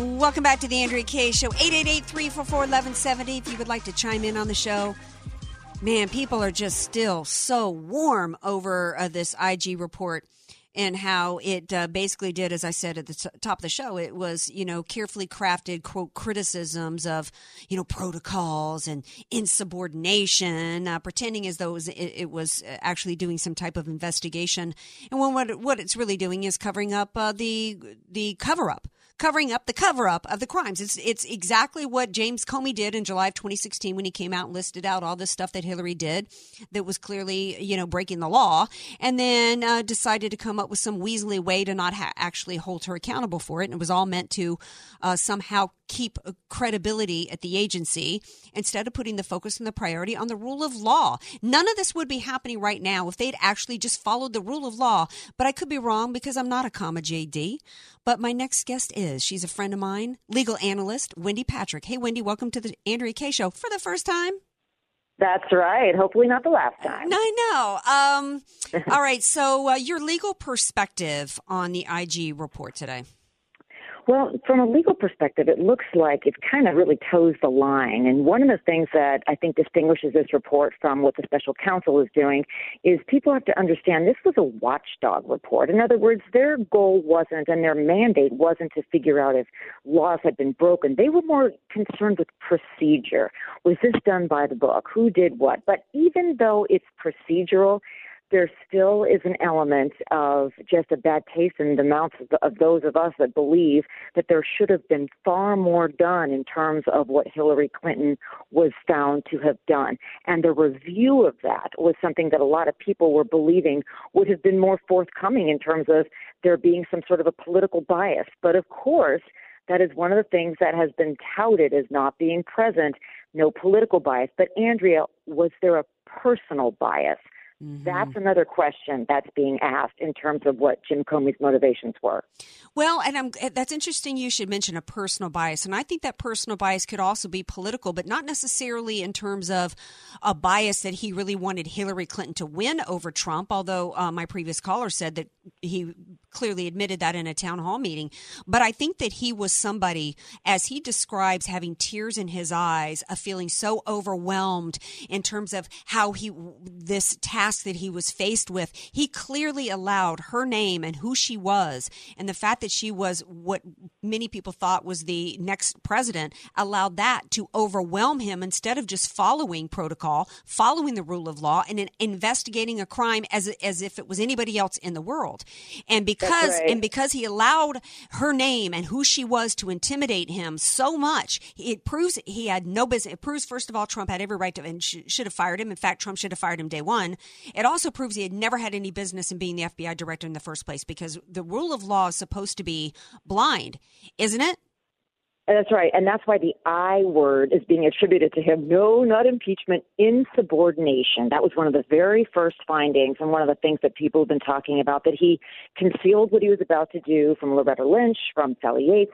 Welcome back to the Andrea Kaye Show. 888-344-1170 if you would like to chime in on the show. Man, people are just still so warm over uh, this IG report and how it uh, basically did, as I said at the t- top of the show, it was, you know, carefully crafted quote criticisms of, you know, protocols and insubordination, uh, pretending as though it was, it, it was actually doing some type of investigation. And when what, what it's really doing is covering up uh, the the cover up covering up the cover up of the crimes. It's it's exactly what James Comey did in July of 2016 when he came out and listed out all the stuff that Hillary did that was clearly you know breaking the law, and then uh, decided to come up with some weaselly way to not ha- actually hold her accountable for it. And it was all meant to uh, somehow keep credibility at the agency instead of putting the focus and the priority on the rule of law. None of this would be happening right now if they'd actually just followed the rule of law. But I could be wrong because I'm not a comma JD. But my next guest is she's a friend of mine, legal analyst Wendy Patrick. Hey, Wendy, welcome to the Andrea Kaye Show for the first time. That's right. Hopefully, not the last time. I know. Um, all right. So, uh, your legal perspective on the IG report today. Well, from a legal perspective, it looks like it kind of really toes the line. And one of the things that I think distinguishes this report from what the special counsel is doing is people have to understand this was a watchdog report. In other words, their goal wasn't and their mandate wasn't to figure out if laws had been broken. They were more concerned with procedure. Was this done by the book? Who did what? But even though it's procedural, there still is an element of just a bad taste in the mouths of, of, those of us that believe that there should have been far more done in terms of what Hillary Clinton was found to have done. And the review of that was something that a lot of people were believing would have been more forthcoming in terms of there being some sort of a political bias. But of course, that is one of the things that has been touted as not being present, no political bias. But Andrea, was there a personal bias? Mm-hmm. That's another question that's being asked in terms of what Jim Comey's motivations were. Well, and I'm, that's interesting. You should mention a personal bias, and I think that personal bias could also be political, but not necessarily in terms of a bias that he really wanted Hillary Clinton to win over Trump. Although uh, my previous caller said that he clearly admitted that in a town hall meeting. But I think that he was somebody, as he describes, having tears in his eyes, of feeling so overwhelmed in terms of how he this task that he was faced with. He clearly allowed her name and who she was, and the fact that she was what many people thought was the next president, allowed that to overwhelm him instead of just following protocol, following the rule of law, and investigating a crime as as if it was anybody else in the world. And because because right. and because he allowed her name and who she was to intimidate him so much, it proves he had no business. It proves first of all Trump had every right to and sh- should have fired him. In fact, Trump should have fired him day one. It also proves he had never had any business in being the FBI director in the first place because the rule of law is supposed to be blind, isn't it? And That's right. And that's why the I word is being attributed to him. No, not impeachment, insubordination. That was one of the very first findings and one of the things that people have been talking about that he concealed what he was about to do from Loretta Lynch, from Sally Yates.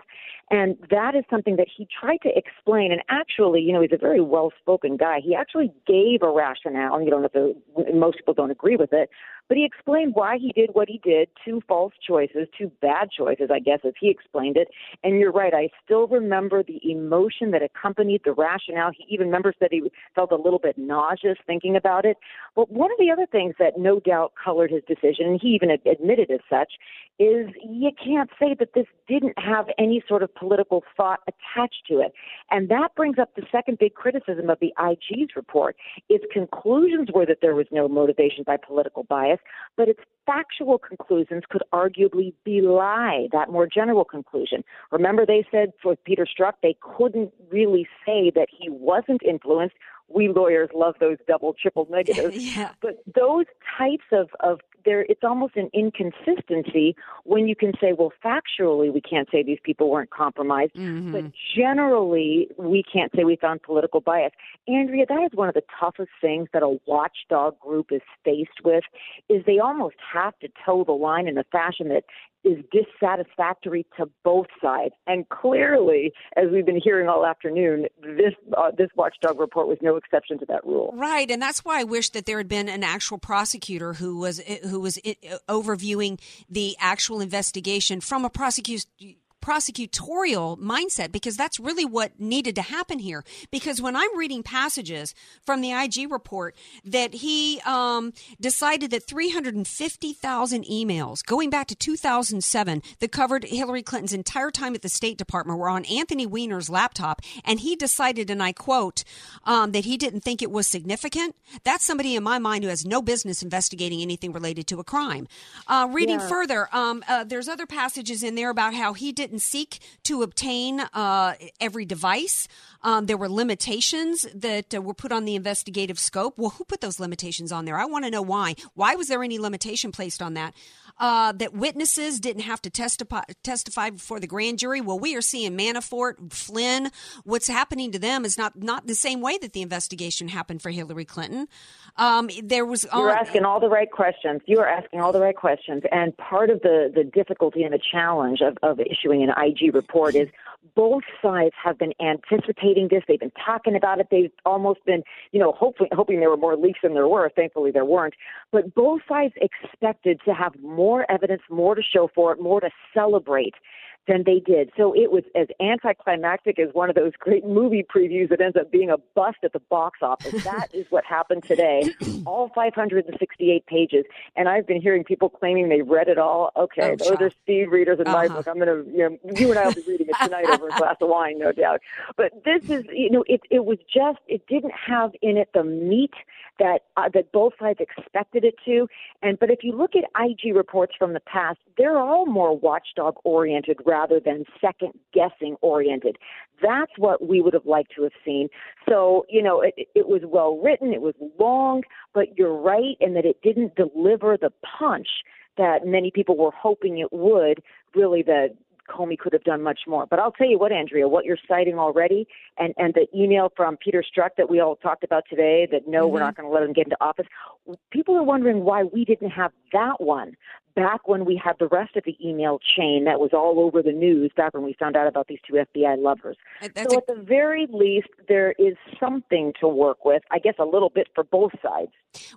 And that is something that he tried to explain. And actually, you know, he's a very well spoken guy. He actually gave a rationale. You don't have to, most people don't agree with it, but he explained why he did what he did two false choices, two bad choices, I guess, as he explained it. And you're right. I still remember the emotion that accompanied the rationale. He even remembers that he felt a little bit nauseous thinking about it. But one of the other things that no doubt colored his decision, and he even admitted as such, is you can't say that this didn't have any sort of political thought attached to it. And that brings up the second big criticism of the IG's report. Its conclusions were that there was no motivation by political bias, but its factual conclusions could arguably belie that more general conclusion. Remember, they said for Peter Strzok, they couldn't really say that he wasn't influenced we lawyers love those double triple <laughs> negatives yeah. but those types of of there it's almost an inconsistency when you can say well factually we can't say these people weren't compromised Mm-hmm. but generally we can't say we found political bias andrea that is one of the toughest things that a watchdog group is faced with is they almost have to toe the line in a fashion that is dissatisfactory to both sides. And clearly, as we've been hearing all afternoon, this uh, this watchdog report was no exception to that rule. Right, and that's why I wish that there had been an actual prosecutor who was who was uh, overviewing the actual investigation from a prosecution prosecutorial mindset because that's really what needed to happen here. Because when I'm reading passages from the IG report that he um, decided that 350,000 emails going back to 2007 that covered Hillary Clinton's entire time at the State Department were on Anthony Weiner's laptop, and he decided, and I quote, um, that he didn't think it was significant. That's somebody in my mind who has no business investigating anything related to a crime. Uh, reading Yeah. further, um, uh, there's other passages in there about how he didn't seek to obtain uh, every device. Um, there were limitations that uh, were put on the investigative scope. Well, who put those limitations on there? I want to know why. Why was there any limitation placed on that? Uh, that witnesses didn't have to testify testify before the grand jury. Well, we are seeing Manafort, Flynn. What's happening to them is not not the same way that the investigation happened for Hillary Clinton. Um, there was You're on- asking all the right questions. You are asking all the right questions. And part of the, the difficulty and the challenge of, of issuing an IG report is both sides have been anticipating this. They've been talking about it. They've almost been, you know, hoping, hoping there were more leaks than there were. Thankfully, there weren't. But both sides expected to have more evidence, more to show for it, more to celebrate than they did. So it was as anticlimactic as one of those great movie previews that ends up being a bust at the box office. <laughs> That is what happened today. All 568 pages. And I've been hearing people claiming they read it all. Okay, Oh, those child. are speed readers in my Uh-huh. book. I'm going to, you know, you and I will be reading it tonight over a <laughs> glass of wine, no doubt. But this is, you know, it, it was just, it didn't have in it the meat that uh, that both sides expected it to. And but if you look at IG reports from the past, they're all more watchdog oriented rather than second guessing oriented. That's what we would have liked to have seen. So you know, it, it was well written, it was long, but you're right in that it didn't deliver the punch that many people were hoping it would. Really, the Comey could have done much more. But I'll tell you what, Andrea, what you're citing already, and and the email from Peter Strzok that we all talked about today, that no, we're Mhm. not going to let him get into office. People are wondering why we didn't have that one back when we had the rest of the email chain that was all over the news. Back when we found out about these two FBI lovers. Uh, that's so at the very least, there is something to work with. I guess a little bit for both sides.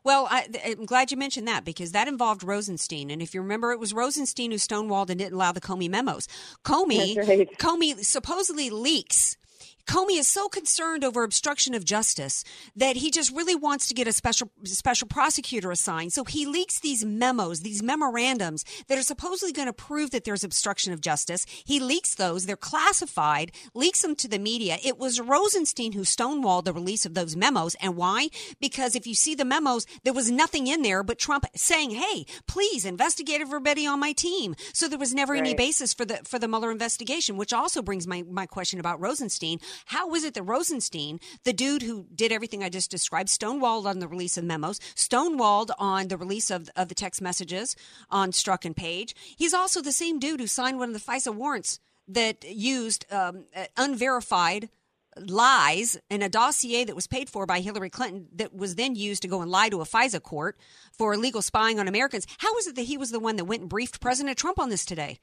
Well, I, I'm glad you mentioned that because that involved Rosenstein, and if you remember, it was Rosenstein who stonewalled and didn't allow the Comey memos. Comey, right. Comey supposedly leaks. Comey is so concerned over obstruction of justice that he just really wants to get a special special prosecutor assigned. So he leaks these memos, these memorandums that are supposedly going to prove that there's obstruction of justice. He leaks those; they're classified. Leaks them to the media. It was Rosenstein who stonewalled the release of those memos, and why? Because if you see the memos, there was nothing in there but Trump saying, "Hey, please investigate everybody on my team." So there was never any basis for the for the Mueller investigation, which also brings my my question about Rosenstein. How is it that Rosenstein, the dude who did everything I just described, stonewalled on the release of memos, stonewalled on the release of of the text messages on Strzok and Page, he's also the same dude who signed one of the FISA warrants that used um, uh, unverified lies in a dossier that was paid for by Hillary Clinton that was then used to go and lie to a FISA court for illegal spying on Americans. How is it that he was the one that went and briefed President Trump on this today?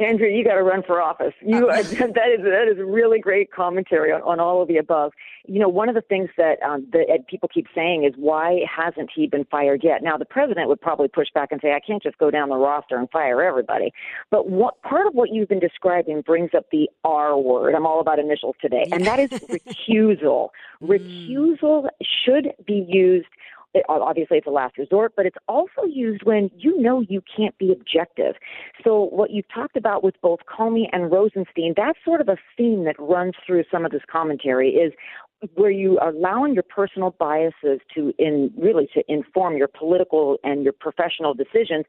Andrea, you got to run for office. You uh, <laughs> that is that is really great commentary on, on all of the above. You know, one of the things that um, that people keep saying is why hasn't he been fired yet? Now, the president would probably push back and say, I can't just go down the roster and fire everybody. But what part of what you've been describing brings up the R word. I'm all about initials today, and that is <laughs> recusal. recusal should be used it, obviously, it's a last resort, but it's also used when you know you can't be objective. So, what you've talked about with both Comey and Rosenstein, that's sort of a theme that runs through some of this commentary is where you are allowing your personal biases to in really to inform your political and your professional decisions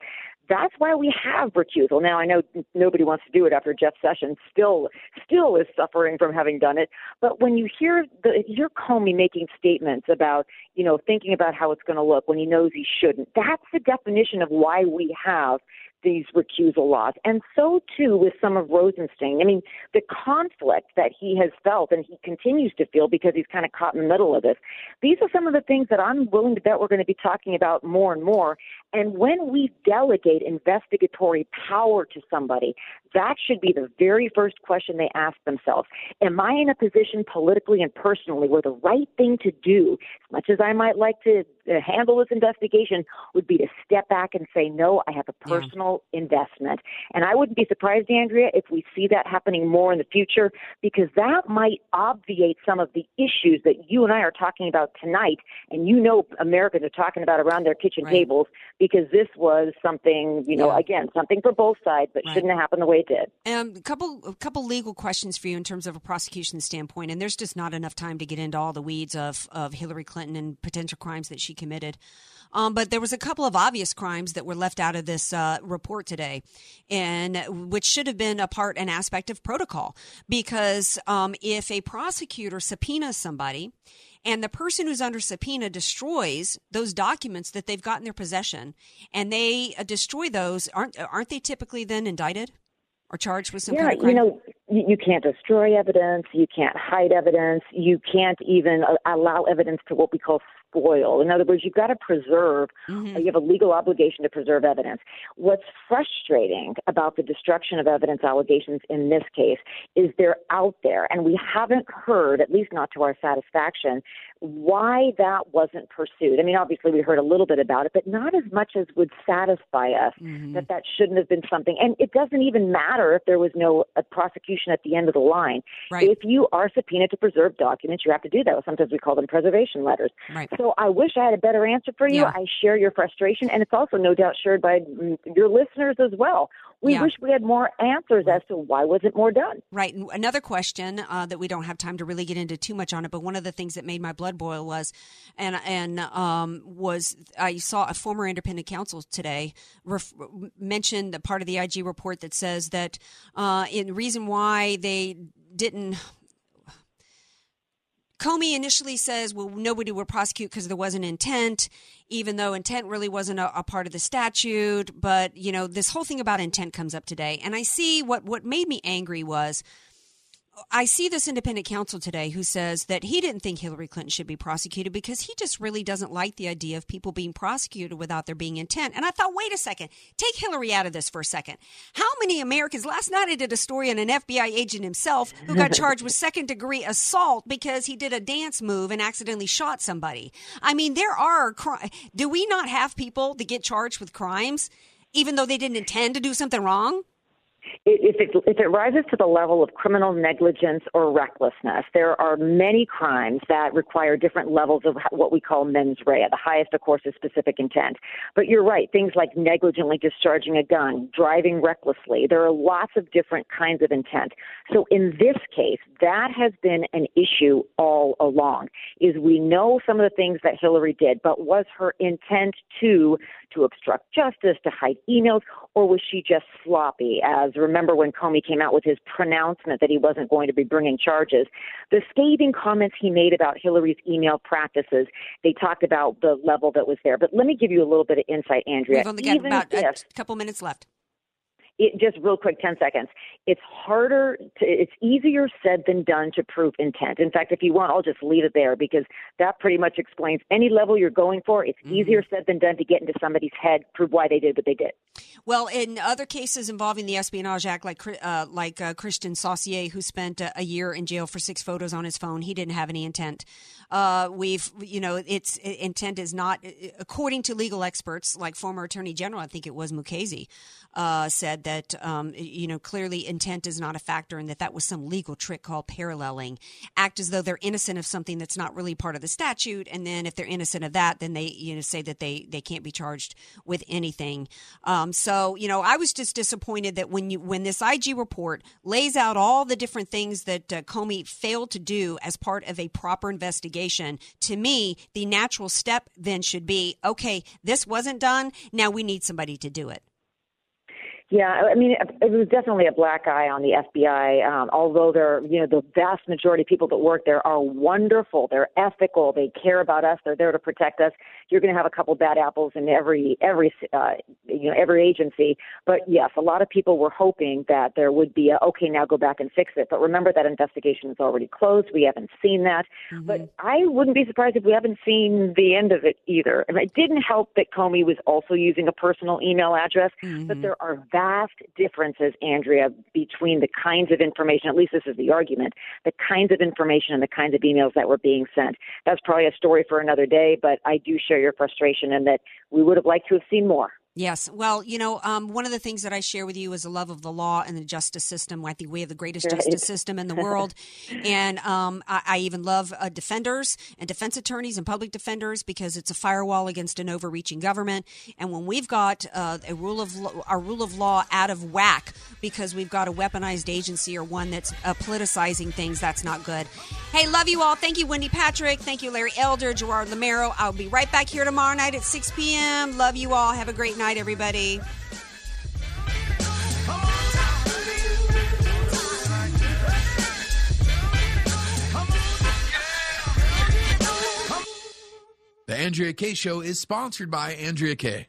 that's why we have recusal. Now I know nobody wants to do it after Jeff Sessions still still is suffering from having done it. But when you hear the hear Comey making statements about you know thinking about how it's going to look when he knows he shouldn't, that's the definition of why we have these recusal laws. And so too with some of Rosenstein. I mean, the conflict that he has felt and he continues to feel because he's kind of caught in the middle of this. These are some of the things that I'm willing to bet we're going to be talking about more and more. And when we delegate investigatory power to somebody, that should be the very first question they ask themselves. Am I in a position politically and personally where the right thing to do, as much as I might like to uh, handle this investigation, would be to step back and say, no, I have a personal yeah. investment. And I wouldn't be surprised, Andrea, if we see that happening more in the future, because that might obviate some of the issues that you and I are talking about tonight. And you know, Americans are talking about around their kitchen right. tables because this was something, you know, yeah. again, something for both sides, but right. shouldn't have happened the way it did. Um, a couple, a couple legal questions for you in terms of a prosecution standpoint, and there's just not enough time to get into all the weeds of of Hillary Clinton and potential crimes that she committed. Um, but there was a couple of obvious crimes that were left out of this uh, report today, and which should have been a part and aspect of protocol. Because um, if a prosecutor subpoenas somebody, and the person who's under subpoena destroys those documents that they've got in their possession, and they uh, destroy those, aren't aren't they typically then indicted? or charged with some yeah, kind of crime? you know, you can't destroy evidence, you can't hide evidence, you can't even uh, allow evidence to what we call spoil. In other words, you've got to preserve, mm-hmm. you have a legal obligation to preserve evidence. What's frustrating about the destruction of evidence allegations in this case is they're out there, and we haven't heard, at least not to our satisfaction, why that wasn't pursued. I mean, obviously, we heard a little bit about it, but not as much as would satisfy us mm-hmm. that that shouldn't have been something. And it doesn't even matter if there was no prosecution at the end of the line. Right. If you are subpoenaed to preserve documents, you have to do that. Sometimes we call them preservation letters. Right. So I wish I had a better answer for you. Yeah. I share your frustration, and it's also no doubt shared by your listeners as well. We Yeah. wish we had more answers as to why wasn't more done. Right. And another question uh, that we don't have time to really get into too much on it, but one of the things that made my blood boil was, and and um, was I saw a former independent counsel today ref- mention the part of the IG report that says that uh, in reason why they didn't Comey initially says, well, nobody will prosecute because there wasn't intent, even though intent really wasn't a, a, part of the statute. But, you know, this whole thing about intent comes up today. And I see what, what made me angry was I see this independent counsel today who says that he didn't think Hillary Clinton should be prosecuted because he just really doesn't like the idea of people being prosecuted without there being intent. And I thought, wait a second, take Hillary out of this for a second. How many Americans? Last night I did a story on an FBI agent himself who got <laughs> charged with second degree assault because he did a dance move and accidentally shot somebody. I mean, there are. cri- Do we not have people that get charged with crimes even though they didn't intend to do something wrong? If it, if it rises to the level of criminal negligence or recklessness, there are many crimes that require different levels of what we call mens rea. The highest, of course, is specific intent. But you're right, things like negligently discharging a gun, driving recklessly, there are lots of different kinds of intent. So in this case, that has been an issue all along, is we know some of the things that Hillary did, but was her intent to to obstruct justice, to hide emails, or was she just sloppy? As remember when Comey came out with his pronouncement that he wasn't going to be bringing charges, the scathing comments he made about Hillary's email practices, they talked about the level that was there. But let me give you a little bit of insight, Andrea. We've only got about a if- couple minutes left. It, just real quick, 10 seconds. It's harder to, it's easier said than done to prove intent. In fact, if you want, I'll just leave it there because that pretty much explains any level you're going for. It's Mm-hmm. easier said than done to get into somebody's head, prove why they did what they did. Well, in other cases involving the Espionage Act, like uh, like uh, Kristian Saucier, who spent uh, a year in jail for six photos on his phone, he didn't have any intent. Uh, we've, you know, its intent is not, according to legal experts, like former Attorney General, I think it was Mukasey, uh, said that, um, you know, clearly intent is not a factor, and that that was some legal trick called paralleling. Act as though they're innocent of something that's not really part of the statute, and then if they're innocent of that, then they, you know, say that they they can't be charged with anything. Um, so, you know, I was just disappointed that when you when this IG report lays out all the different things that uh, Comey failed to do as part of a proper investigation, to me, the natural step then should be, okay, this wasn't done. Now we need somebody to do it. Yeah, I mean, it was definitely a black eye on the FBI. Um, although they're, you know, the vast majority of people that work there are wonderful. They're ethical. They care about us. They're there to protect us. You're going to have a couple bad apples in every every uh, you know every agency. But yes, a lot of people were hoping that there would be a okay, now go back and fix it. But remember that investigation is already closed. We haven't seen that. But I wouldn't be surprised if we haven't seen the end of it either. And it didn't help that Comey was also using a personal email address. But there are vast differences, Andrea, between the kinds of information, at least this is the argument, the kinds of information and the kinds of emails that were being sent. That's probably a story for another day, but I do share your frustration in that we would have liked to have seen more. Yes. Well, you know, um, one of the things that I share with you is a love of the law and the justice system. I think we have the greatest Right. justice <laughs> system in the world. and um, I, I even love uh, defenders and defense attorneys and public defenders because it's a firewall against an overreaching government. And when we've got uh, a rule of law, our rule of law out of whack because we've got a weaponized agency or one that's uh, politicizing things, that's not good. Hey, love you all. Thank you, Wendy Patrick. Thank you, Larry Elder, Gerard Lameiro. I'll be right back here tomorrow night at 6 p.m. Love you all. Have a great night, everybody. The Andrea Kaye Show is sponsored by Andrea Kaye.